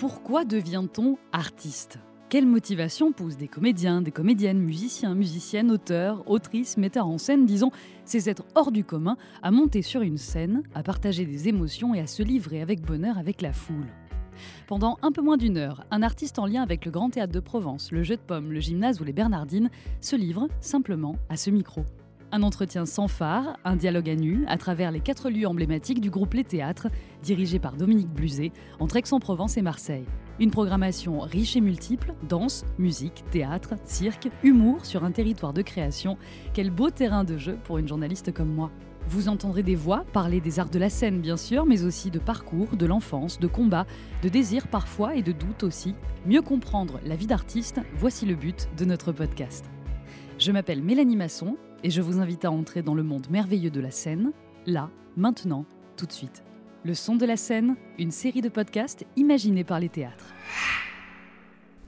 Pourquoi devient-on artiste? Quelle motivation pousse des comédiens, des comédiennes, musiciens, musiciennes, auteurs, autrices, metteurs en scène, disons, ces êtres hors du commun, à monter sur une scène, à partager des émotions et à se livrer avec bonheur avec la foule? Pendant un peu moins d'une heure, un artiste en lien avec le Grand Théâtre de Provence, le Jeu de Pommes, le Gymnase ou les Bernardines se livre simplement à ce micro. Un entretien sans phare, un dialogue à nu, à travers les quatre lieux emblématiques du groupe Les Théâtres, dirigé par Dominique Bluzet, entre Aix-en-Provence et Marseille. Une programmation riche et multiple, danse, musique, théâtre, cirque, humour sur un territoire de création. Quel beau terrain de jeu pour une journaliste comme moi. Vous entendrez des voix parler des arts de la scène, bien sûr, mais aussi de parcours, de l'enfance, de combat, de désir parfois et de doute aussi. Mieux comprendre la vie d'artiste, voici le but de notre podcast. Je m'appelle Mélanie Masson et je vous invite à entrer dans le monde merveilleux de la scène, là, maintenant, tout de suite. Le son de la scène, une série de podcasts imaginés par les théâtres.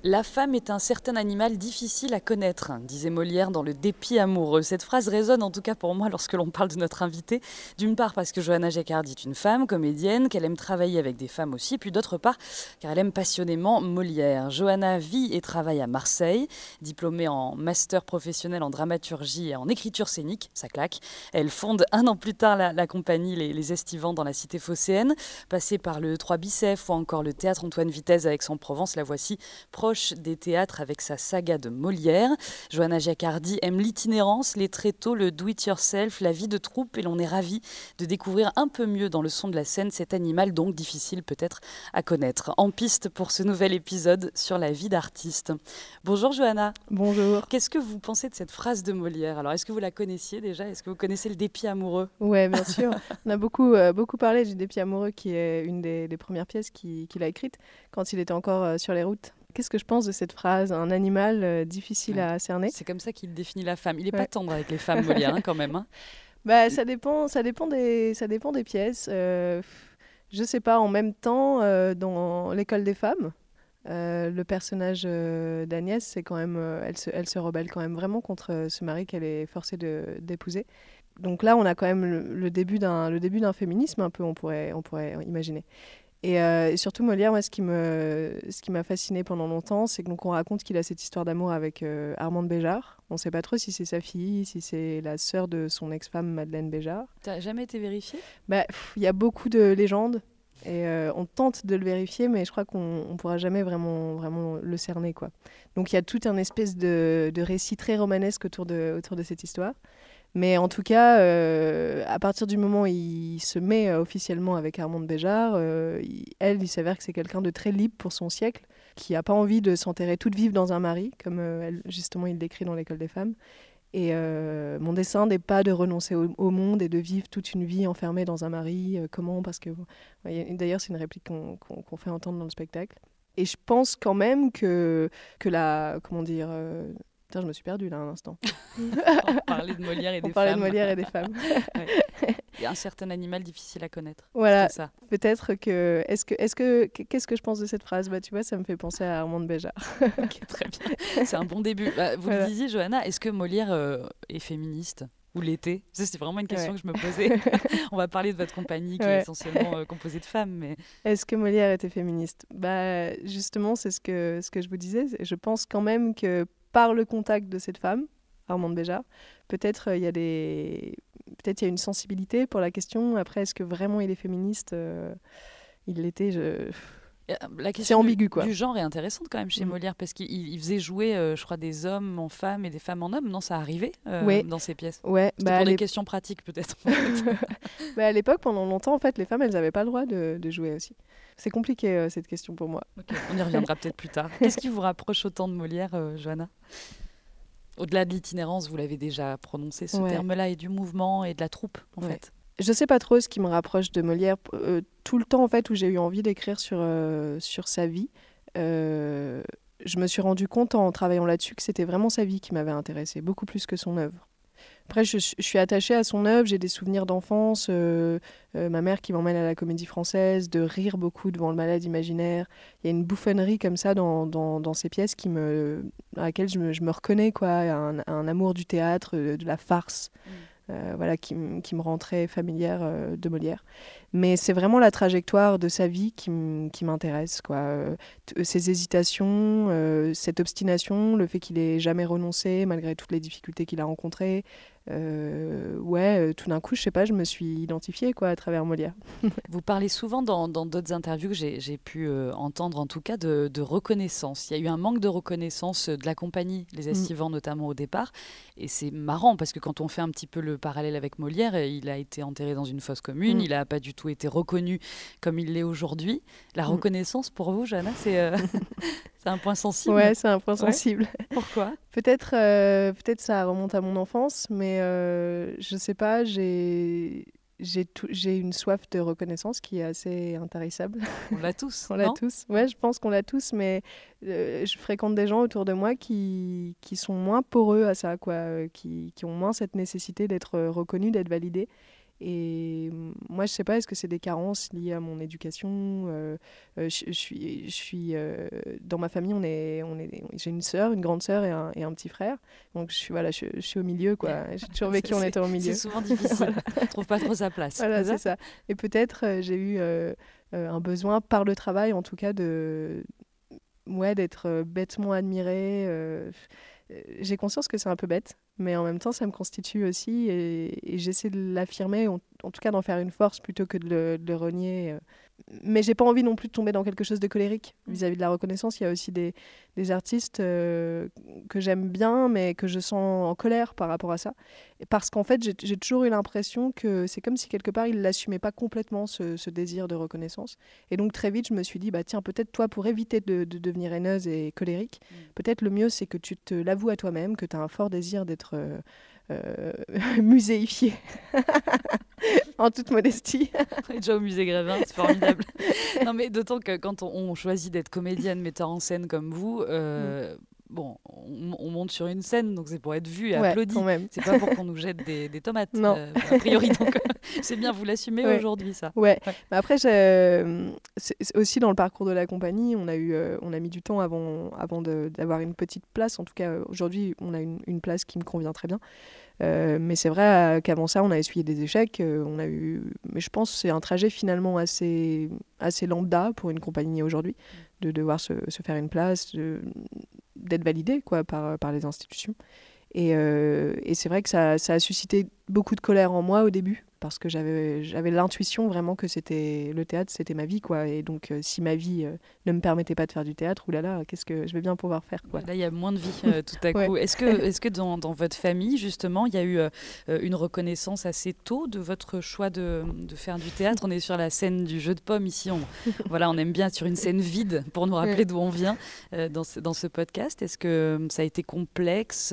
La femme est un certain animal difficile à connaître, disait Molière dans Le Dépit amoureux. Cette phrase résonne en tout cas pour moi lorsque l'on parle de notre invitée. D'une part parce que Johanna Jacquard est une femme, comédienne, qu'elle aime travailler avec des femmes aussi, puis d'autre part car elle aime passionnément Molière. Johanna vit et travaille à Marseille, diplômée en master professionnel en dramaturgie et en écriture scénique, ça claque. Elle fonde un an plus tard la, compagnie les, Estivants dans la cité phocéenne, passée par le Trois Bicef ou encore le théâtre Antoine Vitesse avec son Provence, la voici proche des théâtres avec sa saga de Molière. Johanna Giacardi aime l'itinérance, les tréteaux, le do-it-yourself, la vie de troupe et l'on est ravi de découvrir un peu mieux dans le son de la scène cet animal donc difficile peut-être à connaître. En piste pour ce nouvel épisode sur la vie d'artiste. Bonjour Johanna. Bonjour. Qu'est-ce que vous pensez de cette phrase de Molière? Alors est-ce que vous la connaissiez déjà? Est-ce que vous connaissez le dépit amoureux? Oui, bien sûr. On a beaucoup, euh, beaucoup parlé du dépit amoureux qui est une des, premières pièces qu'il a écrites quand il était encore euh, sur les routes. Qu'est-ce que je pense de cette phrase Un animal euh, difficile à cerner? C'est comme ça qu'il définit la femme. Il n'est pas tendre avec les femmes, Molière, hein, quand même. Hein. Bah, ça dépend, ça dépend des, ça dépend des pièces. Euh, je sais pas. En même temps, euh, dans l'école des femmes, euh, le personnage d'Agnès, c'est quand même, elle se, elle se rebelle quand même vraiment contre ce mari qu'elle est forcée d'épouser. Donc là, on a quand même le, le début d'un, le début d'un féminisme un peu, on pourrait, on pourrait imaginer. Euh, et, surtout Molière, moi, ce qui m'a fasciné pendant longtemps, c'est qu'on raconte qu'il a cette histoire d'amour avec euh, Armande Béjart. On ne sait pas trop si c'est sa fille, si c'est la sœur de son ex-femme Madeleine Béjart. T'as jamais été vérifié Bah, il y a beaucoup de légendes et euh, on tente de le vérifier, mais je crois qu'on ne pourra jamais vraiment, vraiment le cerner, quoi. Donc il y a tout un espèce de, de récit très romanesque autour de, autour de cette histoire. Mais en tout cas, euh, à partir du moment où il se met euh, officiellement avec Armande Béjart, euh, elle, il s'avère que c'est quelqu'un de très libre pour son siècle, qui n'a pas envie de s'enterrer toute vive dans un mari, comme justement il l'écrit dans l'école des femmes. Et mon dessin n'est pas de renoncer au, monde et de vivre toute une vie enfermée dans un mari. comment? Parce que d'ailleurs, c'est une réplique qu'on fait entendre dans le spectacle. Et je pense quand même que, que la, comment dire, je me suis perdue là un instant. On parlait de Molière et des On parlait de Molière et des femmes. Il y a un certain animal difficile à connaître. Voilà. Ça. Peut-être que. Est-ce que. Est-ce que. Qu'est-ce que je pense de cette phrase? Bah, tu vois, ça me fait penser à Armand de Béjart. très bien. C'est un bon début. Bah, vous le disiez, Johanna, est-ce que Molière euh, est féministe ou l'été? C'est vraiment une question que je me posais. On va parler de votre compagnie qui est essentiellement euh, composée de femmes. Mais... Est-ce que Molière était féministe? Bah, Justement, c'est ce que, ce que je vous disais. Je pense quand même que par le contact de cette femme, Armande Béjart, peut-être euh, il y a des peut-être il y a une sensibilité pour la question. Après, est-ce que vraiment il est féministe euh, Il l'était. Je... La question ambigu, quoi. du genre est intéressante quand même chez mm. Molière parce qu'il faisait jouer, euh, je crois, des hommes en femmes et des femmes en hommes. Non, ça arrivait dans ses pièces. Ouais, bah, pour des questions pratiques peut-être. bah, à l'époque, pendant longtemps, en fait, les femmes, elles n'avaient pas le droit de, de jouer aussi. C'est compliqué cette question pour moi. On y reviendra peut-être plus tard. Qu'est-ce qui vous rapproche autant de Molière, Johanna? Au-delà de l'itinérance, vous l'avez déjà prononcé ce terme-là, et du mouvement et de la troupe, en fait. Je sais pas trop ce qui me rapproche de Molière. Euh, tout le temps, en fait, où j'ai eu envie d'écrire sur, euh, sur sa vie, euh, je me suis rendu compte en travaillant là-dessus que c'était vraiment sa vie qui m'avait intéressé, beaucoup plus que son œuvre. Après, je, suis attachée à son œuvre, j'ai des souvenirs d'enfance, ma mère qui m'emmène à la comédie française, de rire beaucoup devant le malade imaginaire. Il y a une bouffonnerie comme ça dans, dans, ces pièces qui me, à laquelle je me, je me reconnais, quoi, un, amour du théâtre, de, la farce. Mm. Euh, voilà, qui, me rend très familière de Molière. Mais c'est vraiment la trajectoire de sa vie qui m'intéresse. quoi. ses hésitations, cette obstination, le fait qu'il ait jamais renoncé malgré toutes les difficultés qu'il a rencontrées, euh, ouais, euh, tout d'un coup, je sais pas, je me suis identifiée quoi, à travers Molière. Vous parlez souvent dans d'autres interviews que j'ai pu euh, entendre, en tout cas, de, reconnaissance. Il y a eu un manque de reconnaissance de la compagnie, les mm. Estivants notamment au départ. Et c'est marrant parce que quand on fait un petit peu le parallèle avec Molière, il a été enterré dans une fosse commune, mm. il n'a pas du tout été reconnu comme il l'est aujourd'hui. La mm. reconnaissance pour vous, Jana, c'est un point sensible Ouais, c'est un point sensible. Pourquoi? Peut-être peut-être ça remonte à mon enfance, mais mais euh, je sais pas, j'ai j'ai une soif de reconnaissance qui est assez intarissable. On l'a tous. on l'a tous. Ouais, je pense qu'on l'a tous, mais euh, je fréquente des gens autour de moi qui, qui sont moins poreux à ça, quoi, euh, qui, qui ont moins cette nécessité d'être reconnus, d'être validés. Et moi, je sais pas, est-ce que c'est des carences liées à mon éducation euh, euh, je, suis, je suis euh, dans ma famille, on est, on est, j'ai une sœur, une grande sœur et un, et un, petit frère. Donc je suis voilà, je, suis au milieu quoi. J'ai toujours vécu en étant au milieu. C'est souvent difficile. on trouve pas trop sa place. Voilà, c'est ça? Et peut-être j'ai eu un besoin par le travail, en tout cas, de ouais, d'être bêtement admirée j'ai conscience que c'est un peu bête, mais en même temps, ça me constitue aussi et, j'essaie de l'affirmer, en, tout cas d'en faire une force plutôt que de le, renier. Euh. Mais j'ai pas envie non plus de tomber dans quelque chose de colérique mm. vis-à-vis de la reconnaissance. Il y a aussi des, des artistes euh, que j'aime bien, mais que je sens en colère par rapport à ça. Parce qu'en fait, j'ai toujours eu l'impression que c'est comme si quelque part, ils l'assumaient pas complètement, ce, désir de reconnaissance. Et donc très vite, je me suis dit, bah tiens, peut-être toi, pour éviter de, devenir haineuse et colérique, mm. peut-être le mieux, c'est que tu te l'avoues à toi-même, que tu as un fort désir d'être... Euh, euh, muséifié. en toute modestie. déjà au musée Grévin, c'est formidable. non, mais d'autant que quand on, choisit d'être comédienne, metteur en scène comme vous, euh, mm bon, on, monte sur une scène, donc c'est pour être vu et applaudi. C'est pas pour qu'on nous jette des, tomates, non. Euh, a priori. Donc, c'est bien, vous l'assumez aujourd'hui, ça. Ouais. Mais après, aussi dans le parcours de la compagnie, on a eu, euh, on a mis du temps avant, avant d'avoir une petite place. En tout cas, aujourd'hui, on a une, une, place qui me convient très bien. Euh, mais c'est vrai qu'avant ça, on a essuyé des échecs. on a eu, mais je pense que c'est un trajet finalement assez, assez lambda pour une compagnie aujourd'hui, de devoir se, faire une place, d'être validé quoi, par, par les institutions. Et, euh, et c'est vrai que ça, ça, a suscité beaucoup de colère en moi au début, parce que j'avais, j'avais l'intuition vraiment que c'était le théâtre, c'était ma vie. quoi. Et donc, euh, si ma vie euh, ne me permettait pas de faire du théâtre, oulala, qu'est-ce que je vais bien pouvoir faire quoi. Là, il y a moins de vie tout à coup. Est-ce que, est-ce que dans, dans, votre famille, justement, il y a eu une reconnaissance assez tôt de votre choix de, de, faire du théâtre? On est sur la scène du jeu de pommes ici. On, voilà, on aime bien sur une scène vide pour nous rappeler d'où on vient dans, ce, dans ce podcast. Est-ce que ça a été complexe,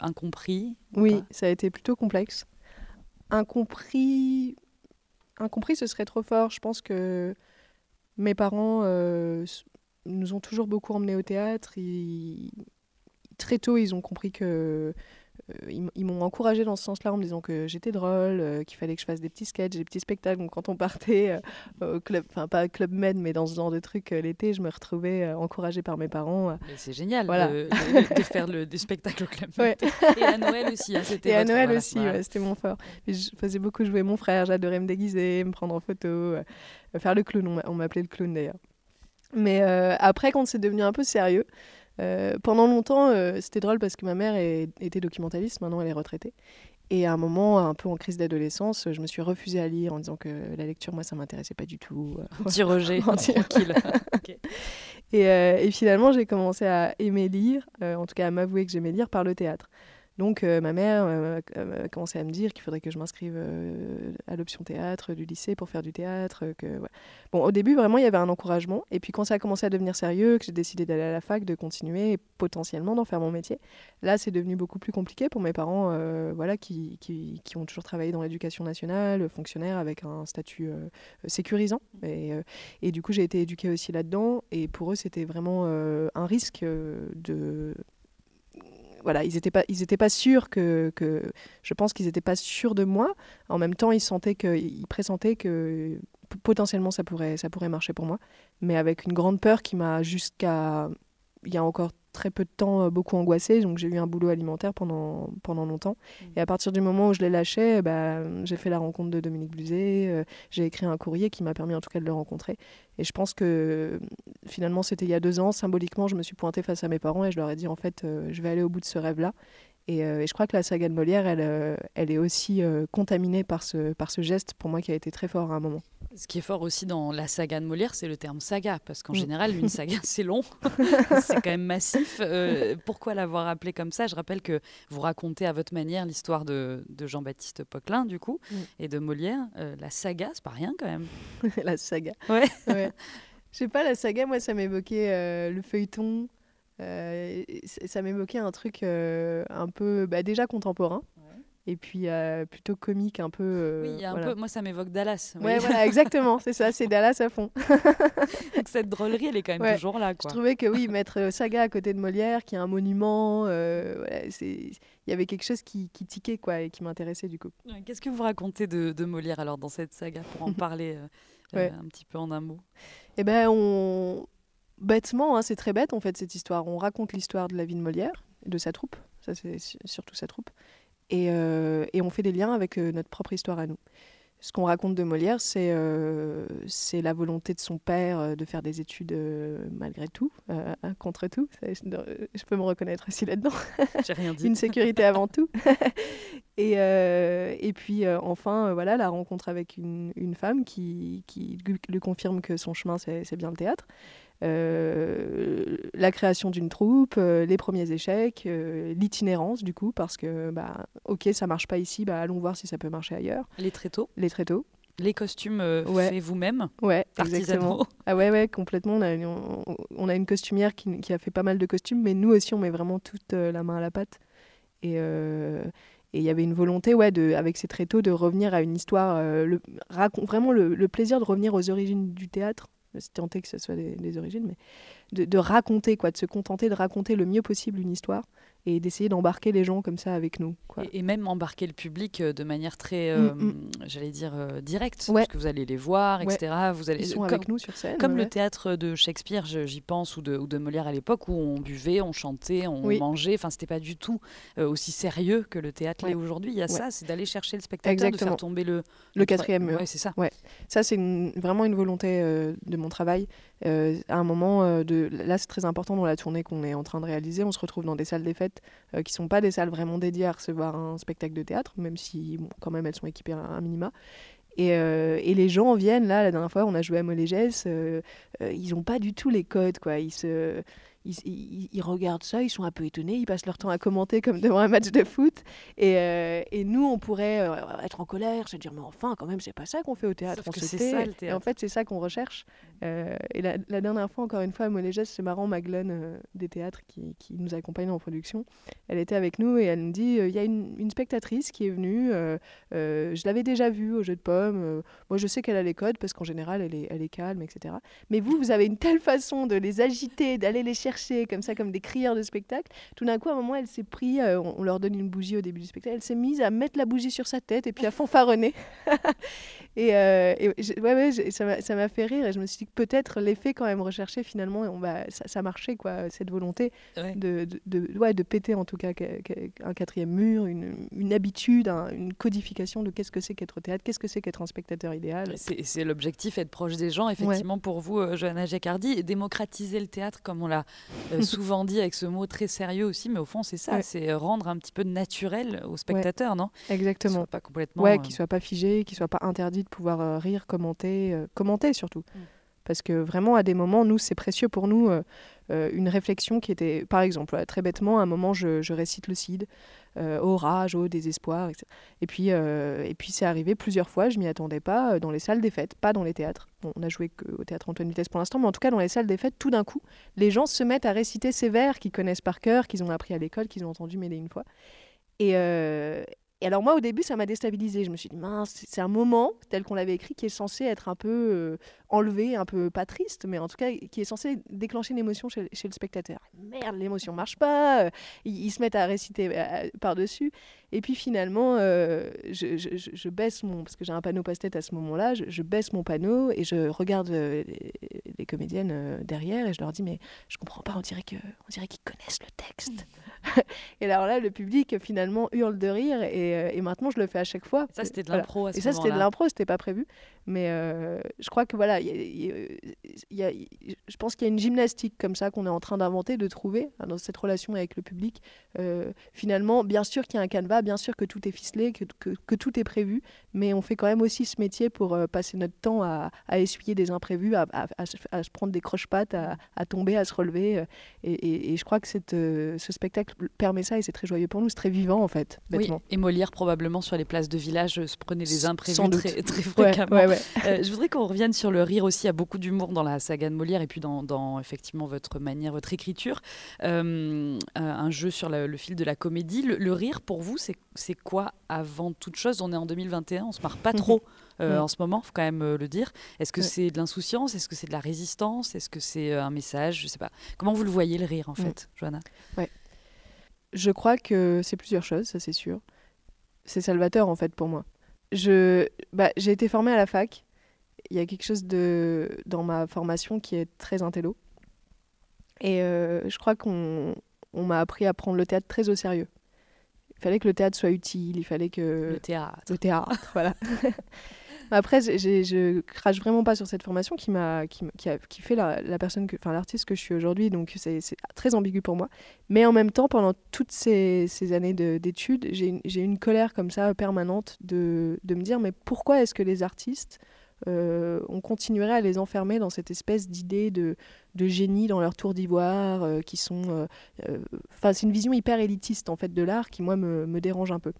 incompris Oui, ça a été plutôt complexe incompris, incompris, ce serait trop fort. Je pense que mes parents euh, nous ont toujours beaucoup emmenés au théâtre. très tôt, ils ont compris que ils, m'ont encouragé dans ce sens-là en me disant que j'étais drôle, euh, qu'il fallait que je fasse des petits sketchs, des petits spectacles. Donc quand on partait euh, au club, enfin pas club med, mais dans ce genre de truc l'été, je me retrouvais encouragée par mes parents. C'est génial de, faire le, des spectacles au club med. Et à Noël aussi, hein. Et à Noël aussi, c'était mon fort. je faisais beaucoup jouer mon frère, j'adorais me déguiser, me prendre en photo, faire le clown. On m'appelait le clown d'ailleurs. Mais après, quand c'est devenu un peu sérieux, euh, pendant longtemps, euh, c'était drôle parce que ma mère était documentaliste, maintenant elle est retraitée. Et à un moment, un peu en crise d'adolescence, je me suis refusée à lire en disant que la lecture, moi, ça m'intéressait pas du tout. Petit rejet, tranquille. et, euh, et, finalement, j'ai commencé à aimer lire, en tout cas à m'avouer que j'aimais lire par le théâtre. Donc euh, ma mère euh, a commencé à me dire qu'il faudrait que je m'inscrive euh, à l'option théâtre du lycée pour faire du théâtre. Que, Bon, au début, vraiment, il y avait un encouragement. Et puis quand ça a commencé à devenir sérieux, que j'ai décidé d'aller à la fac, de continuer et potentiellement d'en faire mon métier, là, c'est devenu beaucoup plus compliqué pour mes parents voilà, qui, qui, qui, ont toujours travaillé dans l'éducation nationale, fonctionnaires avec un statut sécurisant. Et, et, du coup, j'ai été éduquée aussi là-dedans. Et pour eux, c'était vraiment un risque de voilà, ils n'étaient pas, ils étaient pas sûrs que, je pense qu'ils n'étaient pas sûrs de moi. En même temps, ils sentaient ils pressentaient que potentiellement ça pourrait, ça pourrait marcher pour moi, mais avec une grande peur qui m'a jusqu'à il y a encore très peu de temps euh, beaucoup angoissée, donc j'ai eu un boulot alimentaire pendant, pendant longtemps. Mmh. Et à partir du moment où je l'ai lâché, bah, j'ai fait la rencontre de Dominique Bluzet, euh, j'ai écrit un courrier qui m'a permis en tout cas de le rencontrer. Et je pense que finalement c'était il y a deux ans, symboliquement je me suis pointée face à mes parents et je leur ai dit en fait euh, je vais aller au bout de ce rêve-là. Et, et, je crois que la saga de Molière, elle, elle est aussi contaminée par ce, par ce geste pour moi qui a été très fort à un moment. Ce qui est fort aussi dans la saga de Molière, c'est le terme saga, parce qu'en mm. général, une saga, c'est long, c'est quand même massif. Euh, pourquoi l'avoir appelé comme ça? Je rappelle que vous racontez à votre manière l'histoire de, Jean-Baptiste Poquelin, du coup, mm. et de Molière. Euh, la saga, c'est pas rien quand même. la saga. Ouais. ouais. Je sais pas, la saga, moi, ça m'évoquait euh, le feuilleton. Ça m'évoquait un truc un peu bah, déjà contemporain et puis euh, plutôt comique un peu. Euh, oui, un peu. Moi, ça m'évoque Dallas. Ouais, voilà, exactement, c'est ça, c'est Dallas à fond. Donc, cette drôlerie, elle est quand même toujours là. Quoi. Je trouvais que oui, mettre euh, Saga à côté de Molière, qui est un monument, il y avait quelque chose qui, qui tiquait quoi et qui m'intéressait du coup. Qu'est-ce que vous racontez de, de, Molière alors dans cette saga pour en parler un petit peu en un mot? Eh ben, on bêtement, hein, c'est très bête en fait cette histoire. On raconte l'histoire de la vie de Molière, de sa troupe. Ça, c'est surtout sa troupe. Euh, et, on fait des liens avec euh, notre propre histoire à nous. Ce qu'on raconte de Molière, c'est euh, la volonté de son père de faire des études malgré tout, contre tout. Je, peux me reconnaître aussi là-dedans. J'ai rien dit. Une sécurité avant tout. et, et puis enfin, voilà, la rencontre avec une, une femme qui, qui, lui confirme que son chemin, c'est bien le théâtre. Euh, la création d'une troupe, euh, les premiers échecs, euh, l'itinérance du coup, parce que bah, ok, ça marche pas ici, bah, allons voir si ça peut marcher ailleurs. Les tréteaux. Les tréteaux. Les costumes faits vous-même Ouais, exactement. Ah ouais, ouais, complètement. On a, une, on, a une costumière qui, qui, a fait pas mal de costumes, mais nous aussi, on met vraiment toute la main à la pâte. Et et il y avait une volonté, ouais, de, avec ces tréteaux, de revenir à une histoire, le, vraiment le, plaisir de revenir aux origines du théâtre, c'est tenté que ce soit des, origines, mais de, de, raconter, quoi, de se contenter de raconter le mieux possible une histoire et d'essayer d'embarquer les gens comme ça avec nous. Et, même embarquer le public euh, de manière très, mm, euh, mm. j'allais dire, euh, directe, parce que vous allez les voir, etc. Vous allez, Ils sont avec nous sur scène. Comme le théâtre de Shakespeare, j'y pense, ou de, ou de Molière à l'époque, où on buvait, on chantait, on mangeait. Enfin, c'était pas du tout aussi sérieux que le théâtre l'est aujourd'hui. Il y a ça, c'est d'aller chercher le spectateur, de faire tomber le... Le, quatrième mur. Ouais, c'est ça. Ouais. Ça, c'est vraiment une volonté de mon travail. À un moment, de... là, c'est très important dans la tournée qu'on est en train de réaliser. On se retrouve dans des salles des fêtes euh, qui sont pas des salles vraiment dédiées à recevoir un spectacle de théâtre, même si quand même elles sont équipées à un minima. Et, euh, et, les gens viennent, là, la dernière fois, on a joué à Molégès, euh, ils n'ont pas du tout les codes, quoi. Ils se, ils, regardent ça, ils sont un peu étonnés, ils passent leur temps à commenter comme devant un match de foot. Et, euh, et nous, on pourrait euh, être en colère, se dire mais enfin, quand même, c'est pas ça qu'on fait au théâtre. c'est ça le théâtre. Et en fait, c'est ça qu'on recherche. Euh, et la, dernière fois, encore une fois, à Monégès, c'est marrant, Maglone des théâtres qui, qui, nous accompagne en production, elle était avec nous et elle nous dit il y a une, une, spectatrice qui est venue, je l'avais déjà vue au jeu de pommes. moi, je sais qu'elle a les codes parce qu'en général, elle est, elle est calme, etc. Mais vous, vous avez une telle façon de les agiter, d'aller les chercher comme ça, comme des crieurs de spectacle. Tout d'un coup, à un moment, elle s'est pris, euh, on, leur donne une bougie au début du spectacle, elle s'est mise à mettre la bougie sur sa tête et puis à fanfaronner. Et, euh, ouais, ouais, ça m'a fait rire et je me suis dit que peut-être l'effet quand même recherché, finalement, on va, ça, ça marchait, quoi, cette volonté de, de, ouais, de péter en tout cas un quatrième mur, une, une habitude, une codification de qu'est-ce que c'est qu'être au théâtre, qu'est-ce que c'est qu'être un spectateur idéal. C'est l'objectif, être proche des gens, effectivement, pour vous, euh, Johanna Jaccardi, démocratiser le théâtre comme on l'a euh, souvent dit avec ce mot très sérieux aussi, mais au fond, c'est ça, c'est rendre un petit peu naturel au spectateur, non? Exactement. pas complètement. Ouais, euh, qu'il soit pas figé, qu'il soit pas interdit pouvoir euh, rire, commenter, commenter surtout. Mm. Parce que vraiment, à des moments, nous, c'est précieux pour nous, une réflexion qui était, par exemple, très bêtement, à un moment, je, je récite le CID. Euh, au rage, au désespoir. Etc. Et puis, euh, et puis c'est arrivé plusieurs fois, je m'y attendais pas, euh, dans les salles des fêtes, pas dans les théâtres. on a joué au théâtre Antoine Vitesse pour l'instant, mais en tout cas dans les salles des fêtes, tout d'un coup, les gens se mettent à réciter ces vers qu'ils connaissent par cœur, qu'ils ont appris à l'école, qu'ils ont entendu mêler une fois. Et, et alors moi, au début, ça m'a déstabilisé. Je me suis dit, mince, c'est un moment, tel qu'on l'avait écrit, qui est censé être un peu euh, enlevé, un peu pas triste, mais en tout cas, qui est censé déclencher une émotion chez, le spectateur. Merde, l'émotion marche pas. Euh, ils, se mettent à réciter euh, par-dessus. Et puis finalement, je, baisse mon. Parce que j'ai un panneau post-it à ce moment-là, je, baisse mon panneau et je regarde les, comédiennes derrière et je leur dis Mais je comprends pas, on dirait qu'ils connaissent le texte. Et alors là, le public finalement hurle de rire et, euh, et maintenant je le fais à chaque fois. Ça, c'était de l'impro voilà. Et ça, c'était de l'impro, c'était pas prévu. Mais euh, je crois que voilà, y a, y a, je pense qu'il y a une gymnastique comme ça qu'on est en train d'inventer, de trouver hein, dans cette relation avec le public. Euh, finalement, bien sûr qu'il y a un canevas, bien sûr que tout est ficelé, que, que, que, tout est prévu, mais on fait quand même aussi ce métier pour euh, passer notre temps à, à, essuyer des imprévus, à, à, à se prendre des croche-pattes, à, tomber, à se relever. Et, et, et, je crois que cette, ce spectacle permet ça et c'est très joyeux pour nous, c'est très vivant en fait. Bêtement. Oui, et Molière probablement sur les places de village se prenait des imprévus très, très fréquemment. Ouais, ouais, ouais. Euh, je voudrais qu'on revienne sur le rire aussi. Il y a beaucoup d'humour dans la saga de Molière et puis dans, dans effectivement votre manière, votre écriture. Euh, un jeu sur le, le, fil de la comédie. Le, le rire, pour vous, c'est quoi avant toute chose? On est en 2021, on se marre pas trop. Euh, mmh. en ce moment, faut quand même euh, le dire. Est-ce que ouais. c'est de l'insouciance? Est-ce que c'est de la résistance? Est-ce que c'est euh, un message? Je sais pas. Comment vous le voyez le rire en mmh. fait, Johanna? Ouais. Je crois que c'est plusieurs choses, ça c'est sûr. C'est salvateur en fait pour moi. Je, bah, j'ai été formée à la fac. Il y a quelque chose de dans ma formation qui est très intello. Et euh, je crois qu'on on m'a appris à prendre le théâtre très au sérieux. Il fallait que le théâtre soit utile, il fallait que... Le théâtre. Le théâtre, voilà. Après, j'ai, je crache vraiment pas sur cette formation qui fait la, personne, enfin l'artiste que je suis aujourd'hui, donc c'est, très ambigu pour moi. Mais en même temps, pendant toutes ces, années de, d'études, j'ai, une colère comme ça permanente de, me dire, mais pourquoi est-ce que les artistes euh, on continuerait à les enfermer dans cette espèce d'idée de, génie dans leur tour d'ivoire, euh, qui sont. Enfin, euh, euh, c'est une vision hyper élitiste en fait de l'art qui moi me dérange un peu.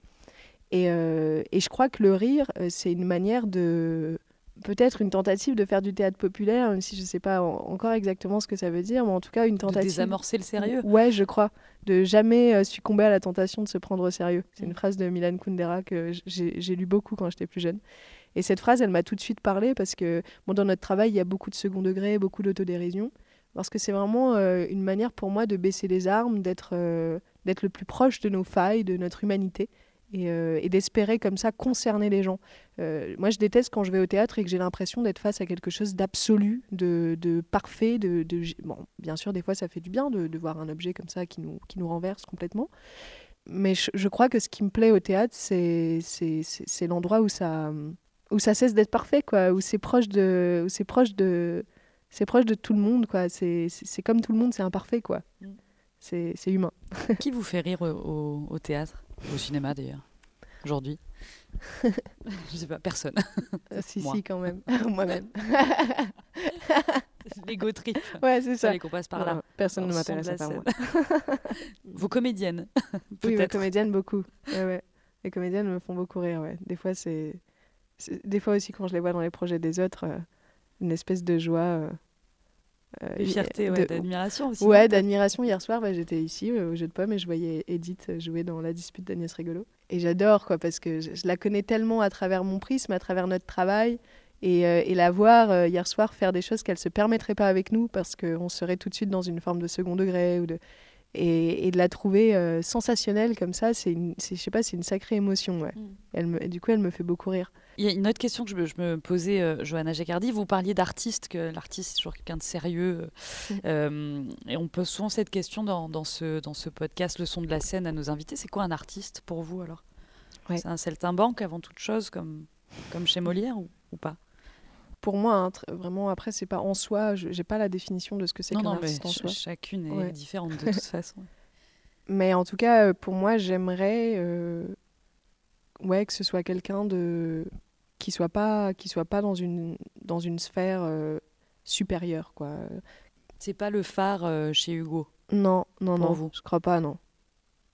Et, euh, et, je crois que le rire, c'est une manière de peut-être une tentative de faire du théâtre populaire, même si je ne sais pas en, encore exactement ce que ça veut dire, mais en tout cas une tentative. De désamorcer le sérieux. Ouais, je crois. De jamais euh, succomber à la tentation de se prendre au sérieux. C'est une phrase de Milan Kundera que j'ai lu beaucoup quand j'étais plus jeune. Et cette phrase, elle m'a tout de suite parlé parce que bon, dans notre travail, il y a beaucoup de second degré, beaucoup d'autodérision. Parce que c'est vraiment euh, une manière pour moi de baisser les armes, d'être euh, le plus proche de nos failles, de notre humanité et, euh, et d'espérer comme ça concerner les gens. Euh, moi, je déteste quand je vais au théâtre et que j'ai l'impression d'être face à quelque chose d'absolu, de, de, parfait. De, de, Bon, bien sûr, des fois, ça fait du bien de, de, voir un objet comme ça qui nous, qui nous renverse complètement. Mais je, je crois que ce qui me plaît au théâtre, c'est l'endroit où ça, où ça cesse d'être parfait, quoi, où c'est proche de, c'est proche de, c'est proche de tout le monde, quoi. C'est comme tout le monde, c'est imparfait, quoi. Mm. C'est humain. qui vous fait rire au théâtre? Au cinéma d'ailleurs, aujourd'hui Je sais pas, personne. Euh, si, Moi. si, quand même. Moi-même. L'ego trip. Ouais, c'est ça. qu'on passe par là. Personne ne m'intéresse à part moi. Vos comédiennes Oui, mes comédiennes, beaucoup. Ouais, ouais. Les comédiennes me font beaucoup rire, ouais. Des fois, c'est. Des fois aussi, quand je les vois dans les projets des autres, euh, une espèce de joie. Euh, euh, fierté, ouais, d'admiration aussi. Ouais, d'admiration. Hier soir, bah, j'étais ici euh, au jeu de pommes et je voyais Edith jouer dans la dispute d'Agnès Rigolo. Et j'adore, quoi, parce que je, je, la connais tellement à travers mon prisme, à travers notre travail. Et, euh, et la voir euh, hier soir faire des choses qu'elle ne se permettrait pas avec nous parce qu'on serait tout de suite dans une forme de second degré ou de, et, et, de la trouver euh, sensationnelle comme ça, c'est je sais pas, c'est une sacrée émotion. Ouais. Mm. Elle me, du coup, elle me fait beaucoup rire. Il y a une autre question que je me, je me posais, euh, Johanna Jacardi. Vous parliez d'artiste, que l'artiste c'est toujours quelqu'un de sérieux. Mm. Euh, et on pose souvent cette question dans, dans, ce, dans ce podcast, le son de la scène, à nos invités. C'est quoi un artiste pour vous alors? Ouais. C'est un saltimbanque avant toute chose, comme, comme chez Molière ou, ou pas? Pour moi, hein, vraiment, après, c'est pas en soi, je n'ai pas la définition de ce que c'est qu'un artiste en soi. Chacune est ouais. différente de toute façon. Mais en tout cas, euh, pour moi, j'aimerais euh, ouais, que ce soit quelqu'un de qui soit pas qui soit pas dans une dans une sphère euh, supérieure quoi. C'est pas le phare euh, chez Hugo? Non, non non, vous? je crois pas non.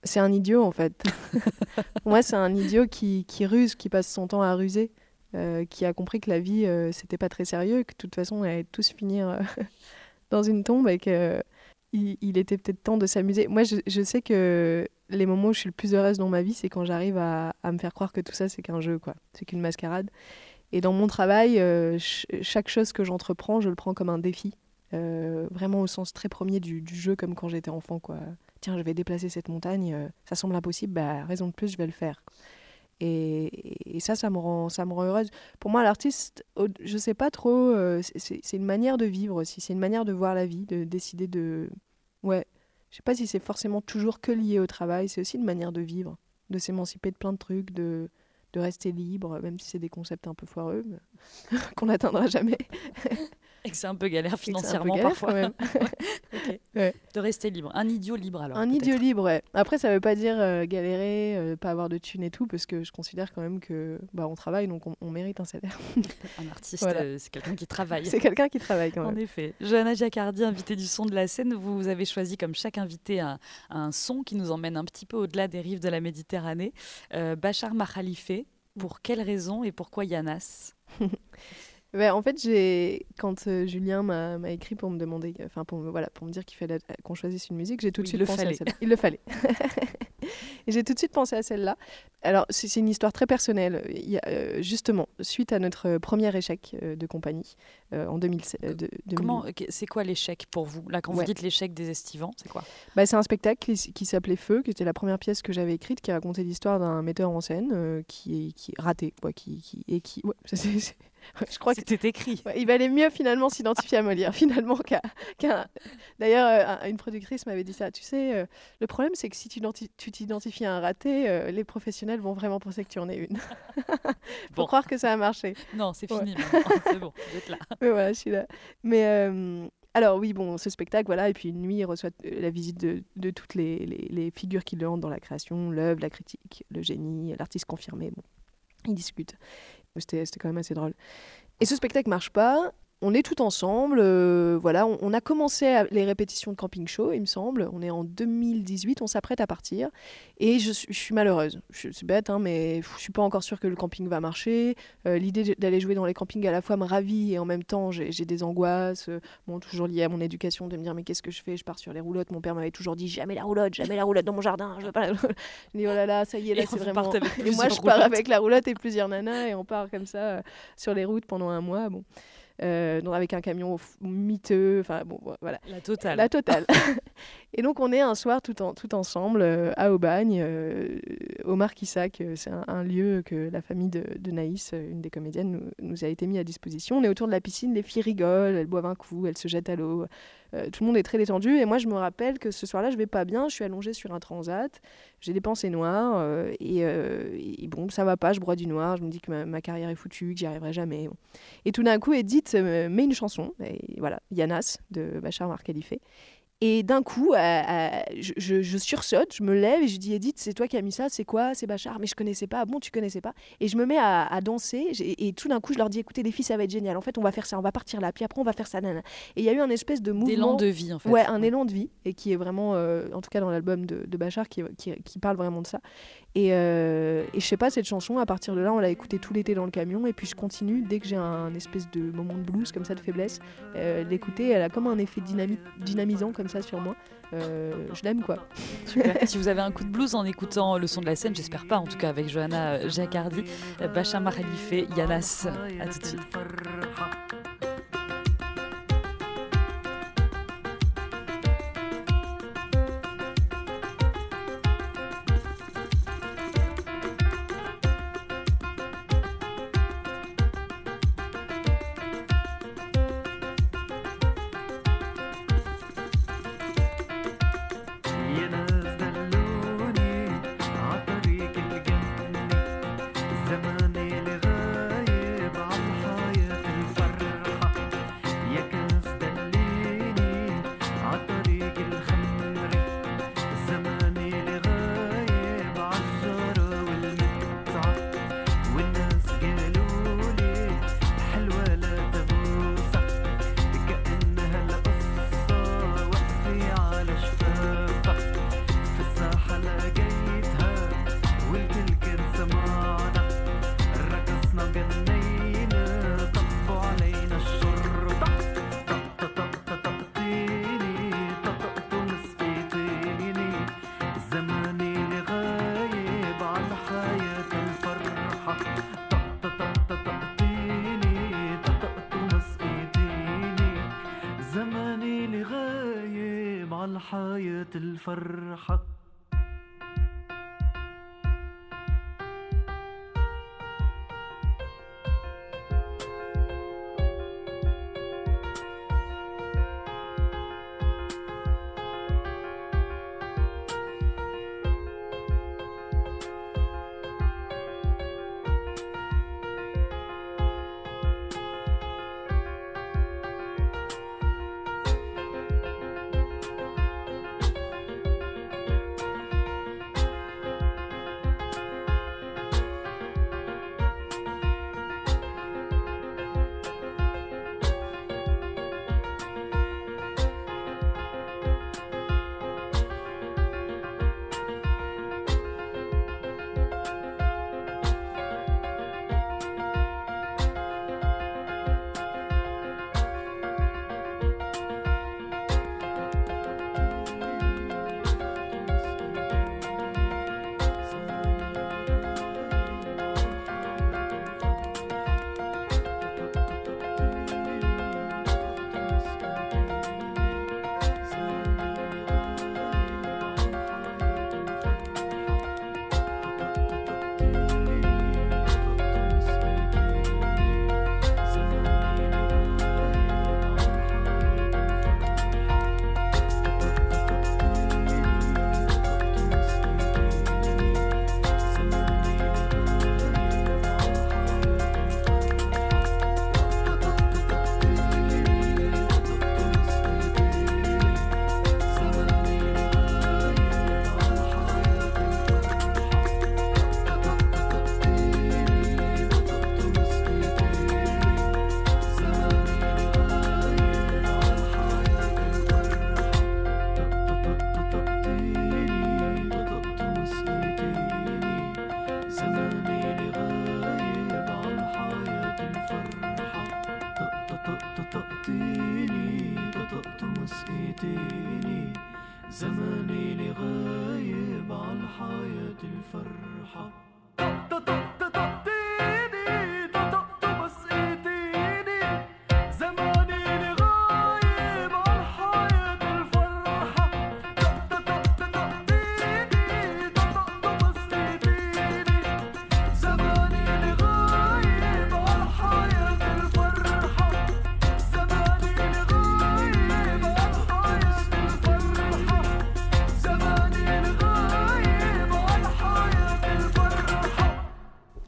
C'est un idiot en fait. pour moi, c'est un idiot qui, qui ruse, qui passe son temps à ruser. Euh, qui a compris que la vie, euh, c'était pas très sérieux, que de toute façon, on allait tous finir euh, dans une tombe et que il, était peut-être temps de s'amuser. Moi, je, sais que les moments où je suis le plus heureuse dans ma vie, c'est quand j'arrive à, me faire croire que tout ça, c'est qu'un jeu, quoi. C'est qu'une mascarade. Et dans mon travail, ch chaque chose que j'entreprends, je le prends comme un défi. vraiment au sens très premier du, jeu, comme quand j'étais enfant, quoi. tiens, je vais déplacer cette montagne, ça semble impossible, bah, raison de plus, je vais le faire. Et, ça, ça me, rend, ça me rend heureuse. Pour moi, l'artiste, je sais pas trop, euh, c'est une manière de vivre aussi, c'est une manière de voir la vie, de décider de. Ouais, je sais pas si c'est forcément toujours que lié au travail, c'est aussi une manière de vivre, de s'émanciper de plein de trucs, de, de rester libre, même si c'est des concepts un peu foireux, qu'on n'atteindra jamais. Et que c'est un peu galère financièrement parfois. Même. De rester libre. Un idiot libre alors. Un idiot libre, ouais. Après, ça veut pas dire euh, galérer, euh, pas avoir de thunes et tout, parce que je considère quand même que bah, on travaille, donc on, mérite un salaire. un artiste, euh, c'est quelqu'un qui travaille. C'est quelqu'un qui travaille quand même. En effet. Johanna Giacardi, invitée du son de la scène, vous avez choisi comme chaque invité un, un son qui nous emmène un petit peu au-delà des rives de la Méditerranée. Bachar Mahalife, pour quelles raisons et pourquoi Yanas? Ben, en fait, j'ai quand euh, Julien m'a écrit pour me demander, enfin pour me voilà, pour me dire qu'il fallait qu'on choisisse une musique, j'ai tout de suite pensé à celle-là. Il le fallait. J'ai tout de suite pensé à celle-là. Alors, c'est une histoire très personnelle. Il y a, euh, justement, suite à notre premier échec euh, de compagnie en 2007. Comment, c'est quoi l'échec pour vous? Là, quand vous dites l'échec des estivants, c'est quoi? Bah, C'est un spectacle qui, s'appelait Feu, qui était la première pièce que j'avais écrite, qui racontait l'histoire d'un metteur en scène qui, est, qui raté, quoi, qui, qui, et qui. Ouais, je crois que c'était écrit. il valait mieux finalement s'identifier à Molière, finalement, qu'à. D'ailleurs, euh, une productrice m'avait dit ça. Tu sais, euh, le problème, c'est que si tu t'identifies à un raté, euh, les professionnels vont vraiment penser que tu en es une. Pour croire que ça a marché. Non, c'est fini. c'est bon, vous êtes là. Mais voilà, je suis là. Mais. Alors oui, bon, ce spectacle, voilà, et puis une nuit, il reçoit la visite de, de toutes les, les, les, figures qui le hantent dans la création, l'œuvre, la critique, le génie, l'artiste confirmé. Bon, ils discutent. C'était quand même assez drôle. Et ce spectacle marche pas on est tout ensemble. Euh, voilà, on, a commencé les répétitions de camping show, il me semble. On est en 2018, on s'apprête à partir. Et je, suis malheureuse. Je suis bête, hein, mais je suis pas encore sûre que le camping va marcher. Euh, l'idée d'aller jouer dans les campings à la fois me ravit et en même temps j'ai des angoisses. Euh, bon, toujours liées à mon éducation, de me dire mais qu'est-ce que je fais? Je pars sur les roulottes. Mon père m'avait toujours dit jamais la roulotte, jamais la roulotte dans mon jardin. Je veux pas. je dis oh là là, ça y est là, c'est vraiment. Et moi je pars avec la roulotte et plusieurs nanas et on part comme ça sur les routes pendant un mois. Bon. Euh, donc avec un camion miteux, enfin bon, voilà. La totale. La totale. et donc on est un soir tout, en, tout ensemble euh, à Aubagne, euh, au Marquissac, c'est un, lieu que la famille de, de Naïs, une des comédiennes, nous, a été mis à disposition. On est autour de la piscine, les filles rigolent, elles boivent un coup, elles se jettent à l'eau. Tout le monde est très détendu et moi je me rappelle que ce soir-là je vais pas bien, je suis allongée sur un transat, j'ai des pensées noires et, bon ça va pas, je broie du noir, je me dis que ma, carrière est foutue, que j'y arriverai jamais. Et tout d'un coup Edith euh, met une chanson, et voilà, Yanas de Bachar Mar et d'un coup, euh, euh, je, je, sursaute, je me lève et je dis Edith, c'est toi qui as mis ça, c'est quoi C'est Bachar, mais je connaissais pas. Bon, tu connaissais pas. Et je me mets à, danser et, tout d'un coup, je leur dis écoutez, les filles, ça va être génial. En fait, on va faire ça, on va partir là, puis après, on va faire ça. Et il y a eu un espèce de mouvement. Élan de vie, en fait. Ouais, un élan de vie et qui est vraiment, en tout cas dans l'album de, de, Bachar, qui, qui, qui, parle vraiment de ça. Et, et je sais pas, cette chanson, à partir de là, on l'a écoutée tout l'été dans le camion et puis je continue dès que j'ai un espèce de moment de blues comme ça, de faiblesse, l'écouter. Elle a comme un effet dynamisant comme ça sur moi. Euh, je l'aime quoi. si vous avez un coup de blues en écoutant le son de la scène, j'espère pas, en tout cas avec Johanna Jacardi, Bachar Khalife, Yanas. À tout de suite. حياة الفرحة.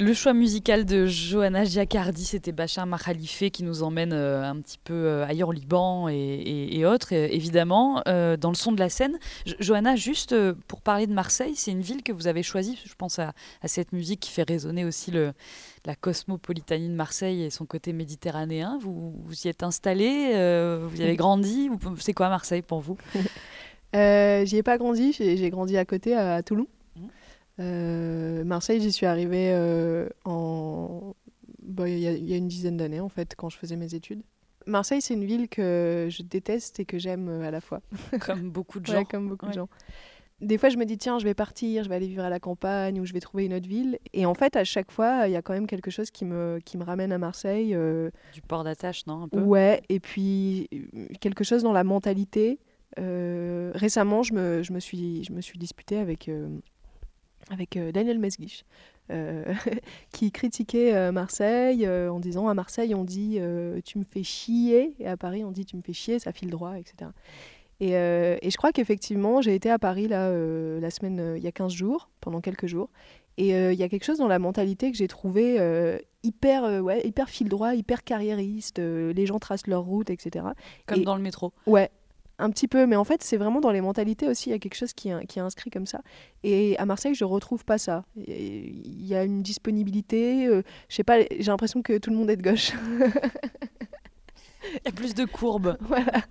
Le choix musical de Johanna Giacardi, c'était Bachar Makhalife qui nous emmène euh, un petit peu euh, ailleurs au Liban et, autres, évidemment, euh, dans le son de la scène. Johanna, juste pour parler de Marseille, c'est une ville que vous avez choisie, je pense à, cette musique qui fait résonner aussi le, la cosmopolitanie de Marseille et son côté méditerranéen. Vous, vous y êtes installé, vous y avez grandi, c'est quoi Marseille pour vous? J'y ai pas grandi, j'ai grandi à côté, à Toulon. Euh, Marseille, j'y suis arrivée euh, en... Il y, a une dizaine d'années, en fait, quand je faisais mes études. Marseille, c'est une ville que je déteste et que j'aime euh, à la fois. Comme beaucoup de gens. comme beaucoup de gens. Des fois, je me dis, tiens, je vais partir, je vais aller vivre à la campagne ou je vais trouver une autre ville. Et en fait, à chaque fois, il y a quand même quelque chose qui me, qui me ramène à Marseille. Du port d'attache, non un peu? Ouais, et puis quelque chose dans la mentalité. récemment, je me, je, me suis, je me suis disputée avec avec euh, Daniel Mesguich, euh, qui critiquait euh, Marseille en disant à Marseille on dit tu me fais chier et à Paris on dit tu me fais chier, ça file droit, etc. Et, et je crois qu'effectivement j'ai été à Paris là, la semaine, il y a 15 jours, pendant quelques jours, et il y a quelque chose dans la mentalité que j'ai trouvé hyper, ouais, hyper fil droit, hyper carriériste, les gens tracent leur route, etc. Comme dans le métro. Ouais, un petit peu, mais en fait, c'est vraiment dans les mentalités aussi. Il y a quelque chose qui est, qui est inscrit comme ça. Et à Marseille, je retrouve pas ça. Il y a une disponibilité. Euh, je sais pas, j'ai l'impression que tout le monde est de gauche. Il y a plus de courbes. voilà.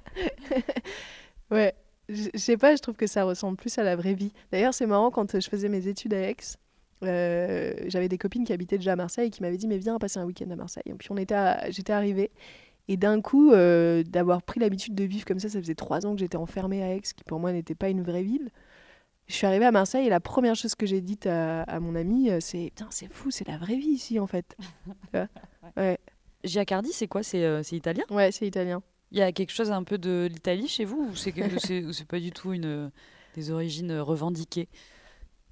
ouais. Je sais pas, je trouve que ça ressemble plus à la vraie vie. D'ailleurs, c'est marrant, quand je faisais mes études à Aix, euh, j'avais des copines qui habitaient déjà à Marseille et qui m'avaient dit mais viens passer un week-end à Marseille. Et puis on était, j'étais arrivée et d'un coup, euh, d'avoir pris l'habitude de vivre comme ça, ça faisait trois ans que j'étais enfermée à Aix, qui pour moi n'était pas une vraie ville. Je suis arrivée à Marseille et la première chose que j'ai dite à, mon ami, euh, c'est Putain, c'est fou, c'est la vraie vie ici en fait. ouais. Giacardi, c'est quoi? C'est euh, italien? Ouais, c'est italien. Il y a quelque chose un peu de l'Italie chez vous ou c'est c'est pas du tout une des origines revendiquées?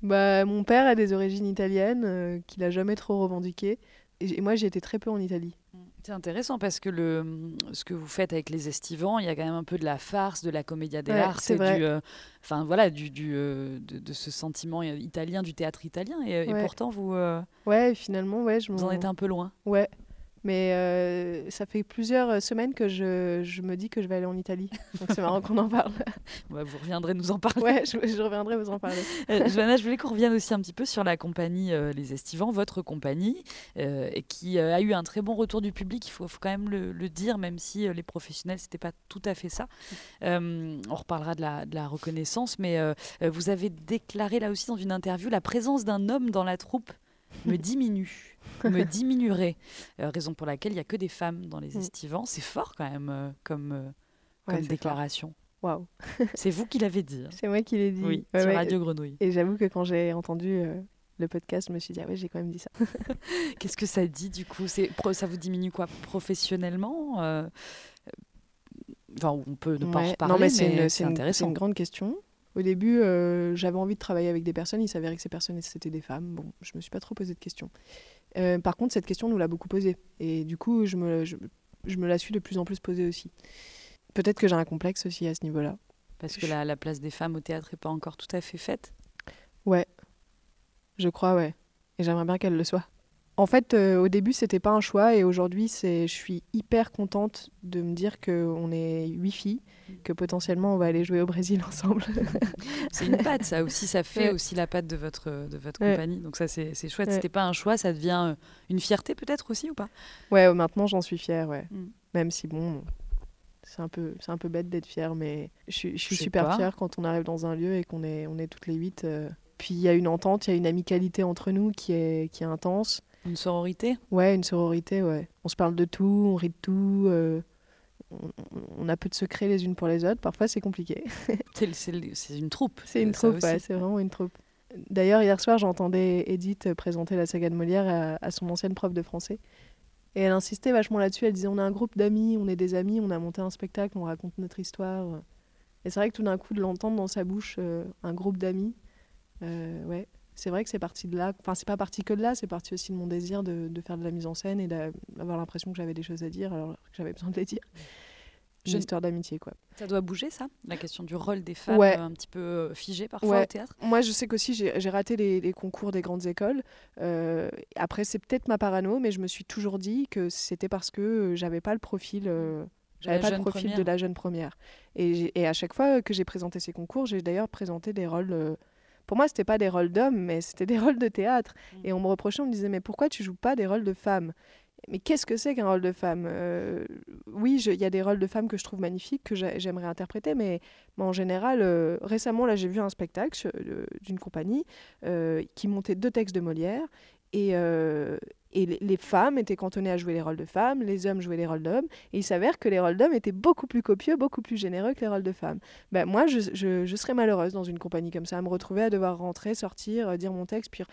Bah, mon père a des origines italiennes euh, qu'il a jamais trop revendiquées. Et, moi, j'ai été très peu en Italie. C'est intéressant parce que le, ce que vous faites avec les estivants, il y a quand même un peu de la farce, de la commedia dell'arte, c'est vrai. Euh, enfin voilà, du, du euh, de, ce sentiment italien, du théâtre italien. Et, pourtant, vous, ouais, finalement, ouais, je vous en êtes un peu loin. Ouais, mais euh, ça fait plusieurs semaines que je, je, me dis que je vais aller en Italie. Donc c'est marrant qu'on en parle. vous reviendrez nous en parler. Ouais, je, reviendrai vous en parler. euh, Johanna, je voulais qu'on revienne aussi un petit peu sur la compagnie euh, Les Estivants, votre compagnie, euh, qui a eu un très bon retour du public. Il faut, faut quand même le, le, dire, même si les professionnels, c'était pas tout à fait ça. on reparlera de la, de la reconnaissance, mais vous avez déclaré là aussi dans une interview la présence d'un homme dans la troupe me diminue me diminuerait. Euh, raison pour laquelle il n'y a que des femmes dans les mm. estivants. C'est fort quand même euh, comme, euh, comme déclaration. Waouh. c'est vous qui l'avez dit. Hein. C'est moi qui l'ai dit. Oui, sur Radio Grenouille. Et j'avoue que quand j'ai entendu le podcast, je me suis dit, ah ouais, j'ai quand même dit ça. Qu'est-ce que ça dit du coup? Ça vous diminue quoi? Professionnellement Enfin, on peut ne pas en reparler, non, mais c'est intéressant. C'est une grande question. Au début, j'avais envie de travailler avec des personnes. Il s'avérait que ces personnes, c'était des femmes. Bon, je me suis pas trop posé de questions. Euh, par contre, cette question nous l'a beaucoup posée. Et du coup, je me, je, me la suis de plus en plus posée aussi. Peut-être que j'ai un complexe aussi à ce niveau-là. Parce que la, la, place des femmes au théâtre n'est pas encore tout à fait faite? Ouais. Je crois, ouais. Et j'aimerais bien qu'elle le soit. En fait, euh, au début, c'était pas un choix et aujourd'hui, c'est, je suis hyper contente de me dire qu'on est huit filles, que potentiellement on va aller jouer au Brésil ensemble. c'est une patte, ça aussi, ça fait aussi la patte de votre, de votre compagnie. Donc ça, c'est, c'est chouette. C'était pas un choix, ça devient euh, une fierté peut-être aussi ou pas? Ouais, maintenant j'en suis fière, ouais. Mm. Même si bon, c'est un peu, c'est un peu bête d'être fière, mais je, je suis super fière quand on arrive dans un lieu et qu'on est, on est toutes les huit. Euh. Puis il y a une entente, il y a une amicalité entre nous qui est, qui est intense. Une sororité? Ouais, une sororité, ouais. On se parle de tout, on rit de tout. Euh, on, a peu de secrets les unes pour les autres. Parfois, c'est compliqué. c'est une troupe. C'est une troupe, ouais, c'est vraiment une troupe. D'ailleurs, hier soir, j'entendais Edith présenter la saga de Molière à, son ancienne prof de français. Et elle insistait vachement là-dessus. Elle disait On a un groupe d'amis, on est des amis, on a monté un spectacle, on raconte notre histoire. Et c'est vrai que tout d'un coup, de l'entendre dans sa bouche, euh, un groupe d'amis, euh, ouais, c'est vrai que c'est parti de là. Enfin, c'est pas parti que de là, c'est parti aussi de mon désir de, faire de la mise en scène et d'avoir l'impression que j'avais des choses à dire alors que j'avais besoin de les dire. Une histoire d'amitié, quoi. Ça doit bouger, ça La question du rôle des femmes, euh, un petit peu euh, figé parfois au théâtre Moi, je sais qu'aussi, j'ai raté les, concours des grandes écoles. Euh, après, c'est peut-être ma parano, mais je me suis toujours dit que c'était parce que j'avais pas le profil. j'avais pas le profil de la jeune première. Et, et à chaque fois que j'ai présenté ces concours, j'ai d'ailleurs présenté des rôles pour moi, c'était pas des rôles d'hommes, mais c'était des rôles de théâtre. Mm. Et on me reprochait, on me disait, mais pourquoi tu joues pas des rôles de femmes mais qu'est-ce que c'est qu'un rôle de femme? Euh, Oui, il y a des rôles de femmes que je trouve magnifiques, que j'aimerais interpréter, mais, en général, euh, récemment, là, j'ai vu un spectacle euh, d'une compagnie qui montait deux textes de Molière, et, et les femmes étaient cantonnées à jouer les rôles de femmes, les hommes jouaient les rôles d'hommes. Et il s'avère que les rôles d'hommes étaient beaucoup plus copieux, beaucoup plus généreux que les rôles de femmes. Ben, moi, je, serais malheureuse dans une compagnie comme ça, à me retrouver à devoir rentrer, sortir, euh, dire mon texte. Puis,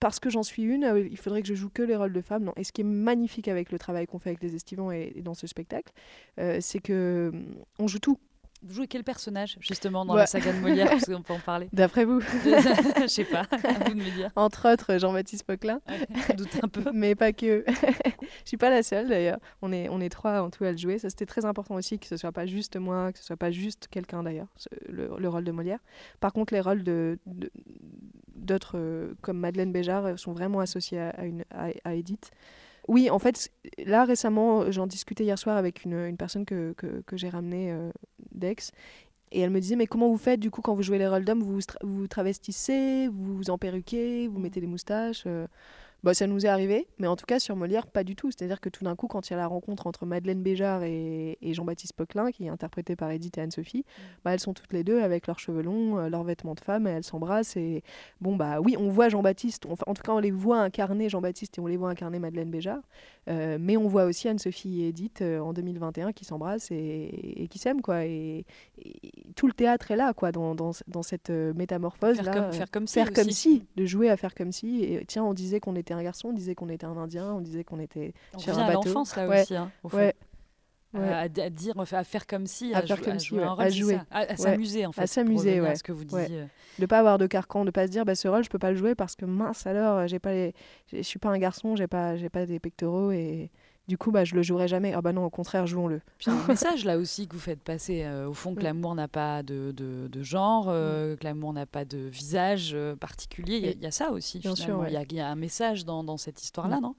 parce que j'en suis une, euh, il faudrait que je joue que les rôles de femmes. Non. Et ce qui est magnifique avec le travail qu'on fait avec les estivants et, dans ce spectacle, euh, c'est que hum, on joue tout. Vous jouez quel personnage, justement, dans la saga de Molière Parce qu'on peut en parler. D'après vous Je sais pas, à vous de me dire. Entre autres, Jean-Baptiste Poquelin. Ouais, doute un peu. Mais pas que. Je suis pas la seule, d'ailleurs. On est, on est trois en tout à le jouer. Ça, c'était très important aussi, que ce soit pas juste moi, que ce soit pas juste quelqu'un, d'ailleurs, le, rôle de Molière. Par contre, les rôles de, d'autres, euh, comme Madeleine Béjart, sont vraiment associés à, une, à Edith. Oui, en fait, là récemment, j'en discutais hier soir avec une, une personne que, que, que j'ai ramenée euh, d'Aix. Et elle me disait, mais comment vous faites du coup quand vous jouez les rôles d'hommes vous, vous travestissez, vous vous emperruquez, vous mettez des moustaches euh bah, ça nous est arrivé, mais en tout cas sur Molière, pas du tout. C'est-à-dire que tout d'un coup, quand il y a la rencontre entre Madeleine Béjart et, Jean-Baptiste Poquelin, qui est interprété par Edith et Anne-Sophie, mm. bah, elles sont toutes les deux avec leurs cheveux longs, euh, leurs vêtements de femme, et elles s'embrassent. Et bon, bah oui, on voit Jean-Baptiste, enfin, en tout cas, on les voit incarner Jean-Baptiste et on les voit incarner Madeleine Béjart, euh, mais on voit aussi Anne-Sophie et Edith euh, en 2021 qui s'embrassent et, qui s'aiment, quoi. Et, tout le théâtre est là, quoi, dans, dans, dans cette métamorphose. Faire, comme, faire comme si. Faire comme si, de jouer à faire comme si. Et tiens, on disait qu'on était un garçon, on disait qu'on était un Indien, on disait qu'on était on sur un bateau. l'enfance là aussi. Hein, ouais. à, dire, à faire comme si, à, faire comme si, à jouer, à, s'amuser en fait, à s'amuser, ouais. Ce que vous disiez. De pas avoir de carcan, de pas se dire, bah ce rôle je peux pas le jouer parce que mince alors, j'ai pas, les... je suis pas un garçon, j'ai pas, j'ai pas des pectoraux et du coup, bah, je le jouerai jamais. Ah bah non, au contraire, jouons-le. Puis un message là aussi que vous faites passer, euh, au fond, que mm. l'amour n'a pas de, de, genre, euh, mm. que l'amour n'a pas de visage euh, particulier. Il y, a ça aussi, Bien sûr, il y, a un message dans, dans cette histoire-là, mm. non?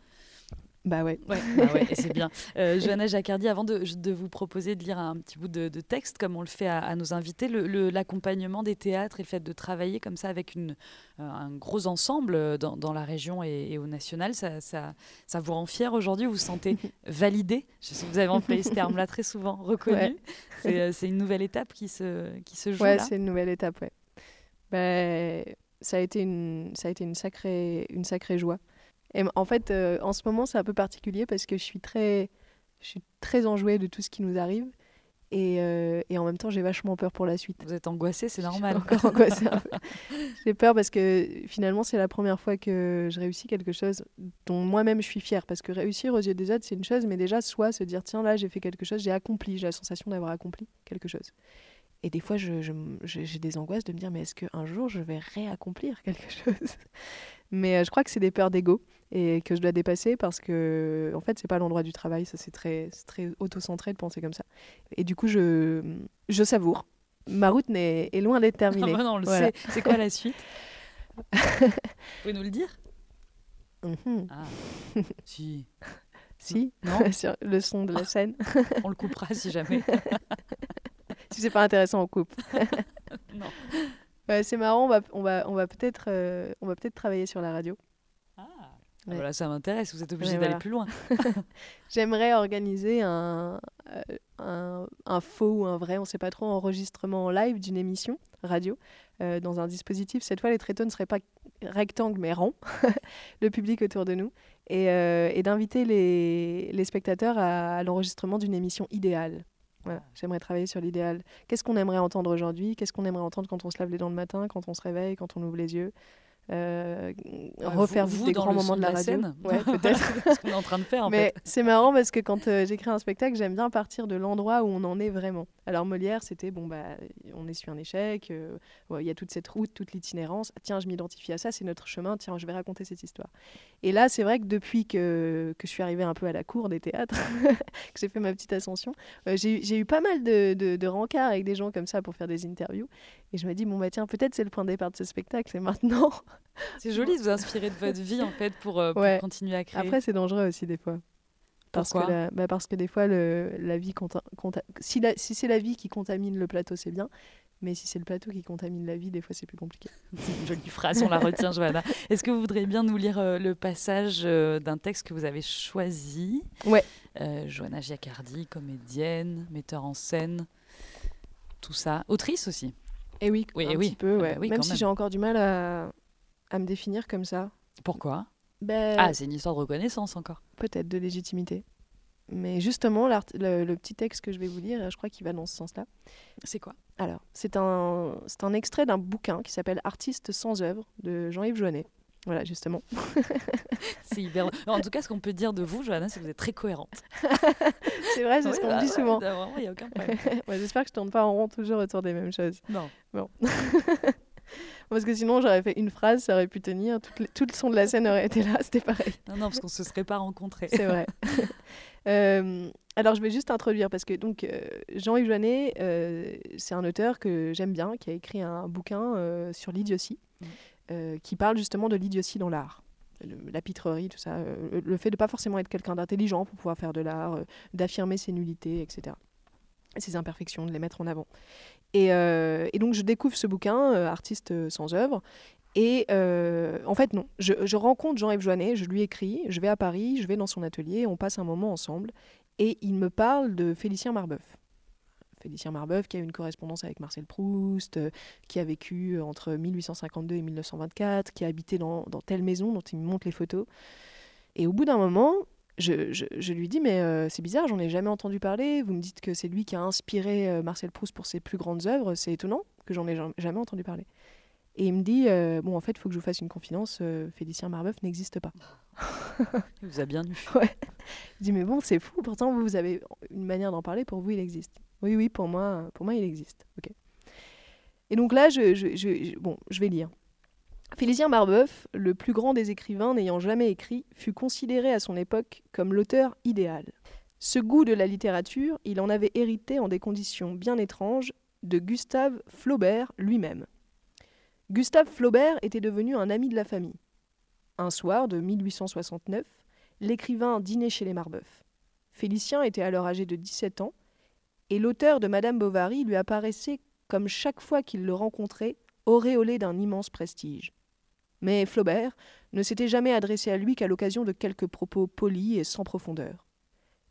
Bah ouais. ouais, bah ouais c'est bien. Euh, Johanna Jacardi, avant de, de, vous proposer de lire un petit bout de, texte, comme on le fait à, nos invités, l'accompagnement des théâtres et le fait de travailler comme ça avec une, euh, un gros ensemble dans, dans la région et, au national, ça, ça, ça, vous rend fier aujourd'hui? Vous vous sentez validé? Je sais que vous avez employé ce terme-là très souvent, reconnu. Euh, c'est une nouvelle étape qui se, qui se joue ouais, là? c'est une nouvelle étape, ouais. Ben, ça a été une, ça a été une, sacrée, une sacrée joie. Et en fait, euh, en ce moment, c'est un peu particulier parce que je suis très, je suis très enjouée de tout ce qui nous arrive. Et, euh, et en même temps, j'ai vachement peur pour la suite. Vous êtes angoissée, c'est normal. Encore angoissée J'ai peur parce que finalement, c'est la première fois que je réussis quelque chose dont moi-même je suis fière. Parce que réussir aux yeux des autres, c'est une chose, mais déjà, soit se dire tiens, là, j'ai fait quelque chose, j'ai accompli, j'ai la sensation d'avoir accompli quelque chose. Et des fois, j'ai je, des angoisses de me dire mais est-ce qu'un jour, je vais réaccomplir quelque chose? Mais euh, je crois que c'est des peurs d'ego et que je dois dépasser parce que en fait c'est pas l'endroit du travail. Ça c'est très très auto-centré de penser comme ça. Et du coup je je savoure. Ma route est, est loin d'être terminée. Ah bah non, le sait. c'est quoi la suite? Vous pouvez nous le dire? Mhm. ah. Si. Si. Non. Sur le son de la scène. On le coupera si jamais. Si c'est pas intéressant on coupe. Non c'est marrant on va on va on va peut-être euh, on va peut-être travailler sur la radio voilà, ça m'intéresse, vous êtes obligé d'aller plus loin. J'aimerais organiser un, euh, un, un, faux ou un vrai, on ne sait pas trop, enregistrement en live d'une émission radio euh, dans un dispositif. Cette fois, les tréteaux ne seraient pas rectangles mais ronds, le public autour de nous, et, euh, et d'inviter les, les, spectateurs à, l'enregistrement d'une émission idéale. Voilà, j'aimerais travailler sur l'idéal. Qu'est-ce qu'on aimerait entendre aujourd'hui? Qu'est-ce qu'on aimerait entendre quand on se lave les dents le matin, quand on se réveille, quand on ouvre les yeux? Euh, refaire vous, des grands moments de la, radio. Ouais, peut-être. ce qu'on est en train de faire. En Mais c'est marrant parce que quand euh, j'écris un spectacle, j'aime bien partir de l'endroit où on en est vraiment. Alors Molière, c'était bon bah on essuie un échec, euh, il y a toute cette route, toute l'itinérance. Tiens, je m'identifie à ça, c'est notre chemin. Tiens, je vais raconter cette histoire. Et là, c'est vrai que depuis que, que je suis arrivée un peu à la cour des théâtres, que j'ai fait ma petite ascension, j'ai eu pas mal de, de, de rencarts avec des gens comme ça pour faire des interviews. Et je me dis bon bah tiens, peut-être c'est le point de départ de ce spectacle, c'est maintenant. C'est joli de vous inspirer de votre vie en fait pour, euh, continuer à créer. Après, c'est dangereux aussi des fois. Parce que, bah, parce que des fois, le, la vie compta... si, si c'est la vie qui contamine le plateau, c'est bien. Mais si c'est le plateau qui contamine la vie, des fois, c'est plus compliqué. c'est une jolie phrase, on la retient, Johanna. Est-ce que vous voudriez bien nous lire euh, le passage euh, d'un texte que vous avez choisi? Ouais. Johanna Giacardi, comédienne, metteur en scène, tout ça. Autrice aussi. Et oui, oui un petit peu, ah bah même si j'ai encore du mal à, à me définir comme ça. Pourquoi? Ben, Ah, c'est une histoire de reconnaissance encore. Peut-être de légitimité. Mais justement, le, le, petit texte que je vais vous lire, je crois qu'il va dans ce sens-là. C'est quoi? Alors, c'est un, un extrait d'un bouquin qui s'appelle Artiste sans œuvre de Jean-Yves Joannet. Voilà, justement. c'est hyper... En tout cas, ce qu'on peut dire de vous, Johanna, c'est que vous êtes très cohérente. c'est vrai, c'est ce qu'on me dit bah souvent. il n'y a aucun problème. J'espère que je ne tourne pas en rond toujours autour des mêmes choses. Non. Bon. Parce que sinon, j'aurais fait une phrase, ça aurait pu tenir, tout, le son de la scène aurait été là, c'était pareil. Non, non, parce qu'on ne se serait pas rencontrés. C'est vrai. Euh, alors, je vais juste introduire, parce que donc euh, Jean-Yves Joannet, euh, c'est un auteur que j'aime bien, qui a écrit un bouquin sur l'idiotie, mmh. Qui parle justement de l'idiotie dans l'art la pitrerie, tout ça, le fait de pas forcément être quelqu'un d'intelligent pour pouvoir faire de l'art, d'affirmer ses nullités, etc. Ses imperfections, de les mettre en avant. Euh, et, donc je découvre ce bouquin, euh, Artiste sans œuvre. Et euh, en fait, non. Je, rencontre Jean-Yves Joannet, je lui écris, je vais à Paris, je vais dans son atelier, on passe un moment ensemble. Et il me parle de Félicien Marbeuf. Félicien Marbeuf qui a eu une correspondance avec Marcel Proust, qui a vécu entre 1852 et 1924, qui a habité dans, dans telle maison dont il me montre les photos. Et au bout d'un moment, je, lui dis, mais euh, c'est bizarre, j'en ai jamais entendu parler. Vous me dites que c'est lui qui a inspiré euh, Marcel Proust pour ses plus grandes œuvres. C'est étonnant que j'en ai jamais entendu parler. Et il me dit euh, Bon, en fait, il faut que je vous fasse une confidence, euh, Félicien Marbeuf n'existe pas. il vous a bien eu. Ouais. Je dis Mais bon, c'est fou, pourtant, vous avez une manière d'en parler, pour vous, il existe. Oui, oui, pour moi, il existe. Et donc là, je vais lire. Félicien Marbeuf, le plus grand des écrivains n'ayant jamais écrit, fut considéré à son époque comme l'auteur idéal. Ce goût de la littérature, il en avait hérité en des conditions bien étranges de Gustave Flaubert lui-même. Gustave Flaubert était devenu un ami de la famille. Un soir de 1869, l'écrivain dînait chez les Marbeuf. Félicien était alors âgé de 17 ans, et l'auteur de Madame Bovary lui apparaissait comme chaque fois qu'il le rencontrait, auréolé d'un immense prestige. Mais Flaubert ne s'était jamais adressé à lui qu'à l'occasion de quelques propos polis et sans profondeur.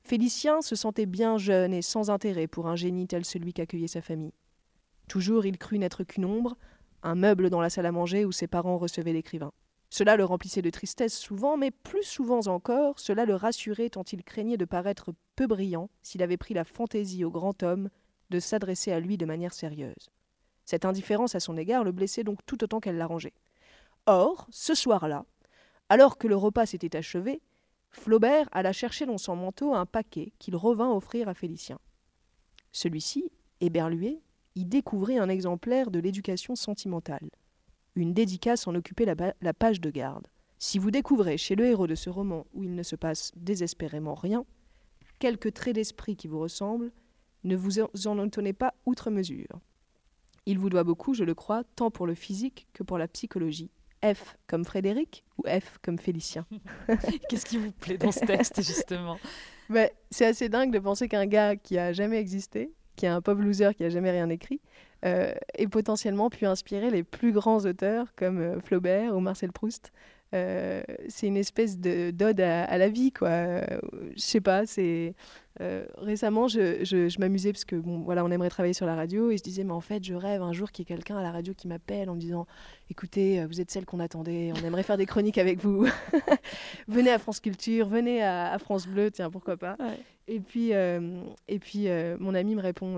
Félicien se sentait bien jeune et sans intérêt pour un génie tel celui qu'accueillait sa famille. Toujours il crut n'être qu'une ombre, un meuble dans la salle à manger où ses parents recevaient l'écrivain. Cela le remplissait de tristesse souvent, mais plus souvent encore, cela le rassurait tant il craignait de paraître peu brillant s'il avait pris la fantaisie au grand homme de s'adresser à lui de manière sérieuse. Cette indifférence à son égard le blessait donc tout autant qu'elle l'arrangeait. Or, ce soir-là, alors que le repas s'était achevé, Flaubert alla chercher dans son manteau un paquet qu'il revint offrir à Félicien. Celui-ci, éberlué, y découvrit un exemplaire de l'éducation sentimentale. Une dédicace en occupait la, la, page de garde. Si vous découvrez chez le héros de ce roman où il ne se passe désespérément rien, quelques traits d'esprit qui vous ressemblent, ne vous en étonnez pas outre mesure. Il vous doit beaucoup, je le crois, tant pour le physique que pour la psychologie. F comme Frédéric ou F comme Félicien? Qu'est-ce qui vous plaît dans ce texte, justement? Bah, C'est assez dingue de penser qu'un gars qui a jamais existé, qui est un pauvre loser qui a jamais rien écrit, euh, ait potentiellement pu inspirer les plus grands auteurs comme euh, Flaubert ou Marcel Proust. Euh, c'est une espèce de d'ode à, à, la vie, quoi. je sais pas, c'est euh, récemment, je, je, je m'amusais parce que bon, voilà, on aimerait travailler sur la radio et je disais, mais en fait, je rêve un jour qu'il y ait quelqu'un à la radio qui m'appelle en me disant, écoutez, euh, vous êtes celle qu'on attendait, on aimerait faire des chroniques avec vous. venez à France Culture, venez à, à, France Bleu, tiens, pourquoi pas. Ouais. Et puis, euh, et puis euh, mon ami me répond,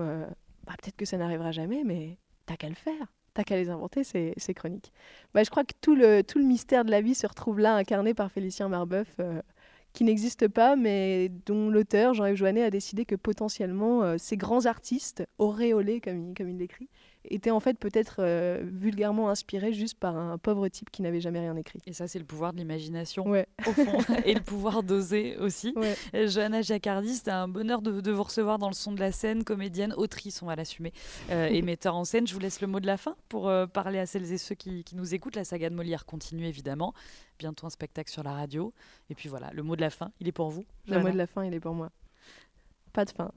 bah, peut-être que ça n'arrivera jamais, mais t'as qu'à le faire. T'as qu'à les inventer, ces, ces chroniques. Bah, je crois que tout le, tout le mystère de la vie se retrouve là, incarné par Félicien Marbeuf qui n'existe pas, mais dont l'auteur, Jean-Yves Joannet, a décidé que potentiellement euh, ces grands artistes, auréolés, comme il, comme il l'écrit, étaient en fait peut-être euh, vulgairement inspirés juste par un pauvre type qui n'avait jamais rien écrit. Et ça, c'est le pouvoir de l'imagination, ouais. au fond, et le pouvoir d'oser aussi. Ouais. Euh, Johanna Jacardi, c'était un bonheur de, de, vous recevoir dans le son de la scène, comédienne, autrice, on va l'assumer, euh, et metteur en scène. Je vous laisse le mot de la fin pour euh, parler à celles et ceux qui, qui, nous écoutent. La saga de Molière continue évidemment. Bientôt un spectacle sur la radio. Et puis voilà, le mot de la fin, il est pour vous. Le mot de la fin, il est pour moi. Pas de fin.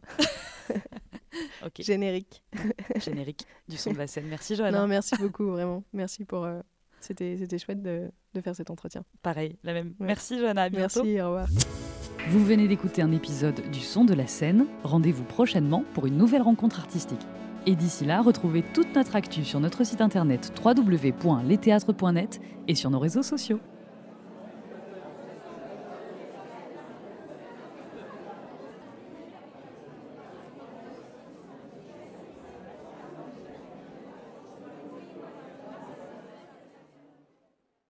okay. Générique. Générique du son de la scène. Merci Johanna. Non, merci beaucoup, vraiment. Merci pour. Euh, C'était chouette de, de, faire cet entretien. Pareil, la même. Ouais. Merci Johanna, à bientôt. Merci, au revoir. Vous venez d'écouter un épisode du Son de la scène. Rendez-vous prochainement pour une nouvelle rencontre artistique. Et d'ici là, retrouvez toute notre actu sur notre site internet www.letheatre.net et sur nos réseaux sociaux.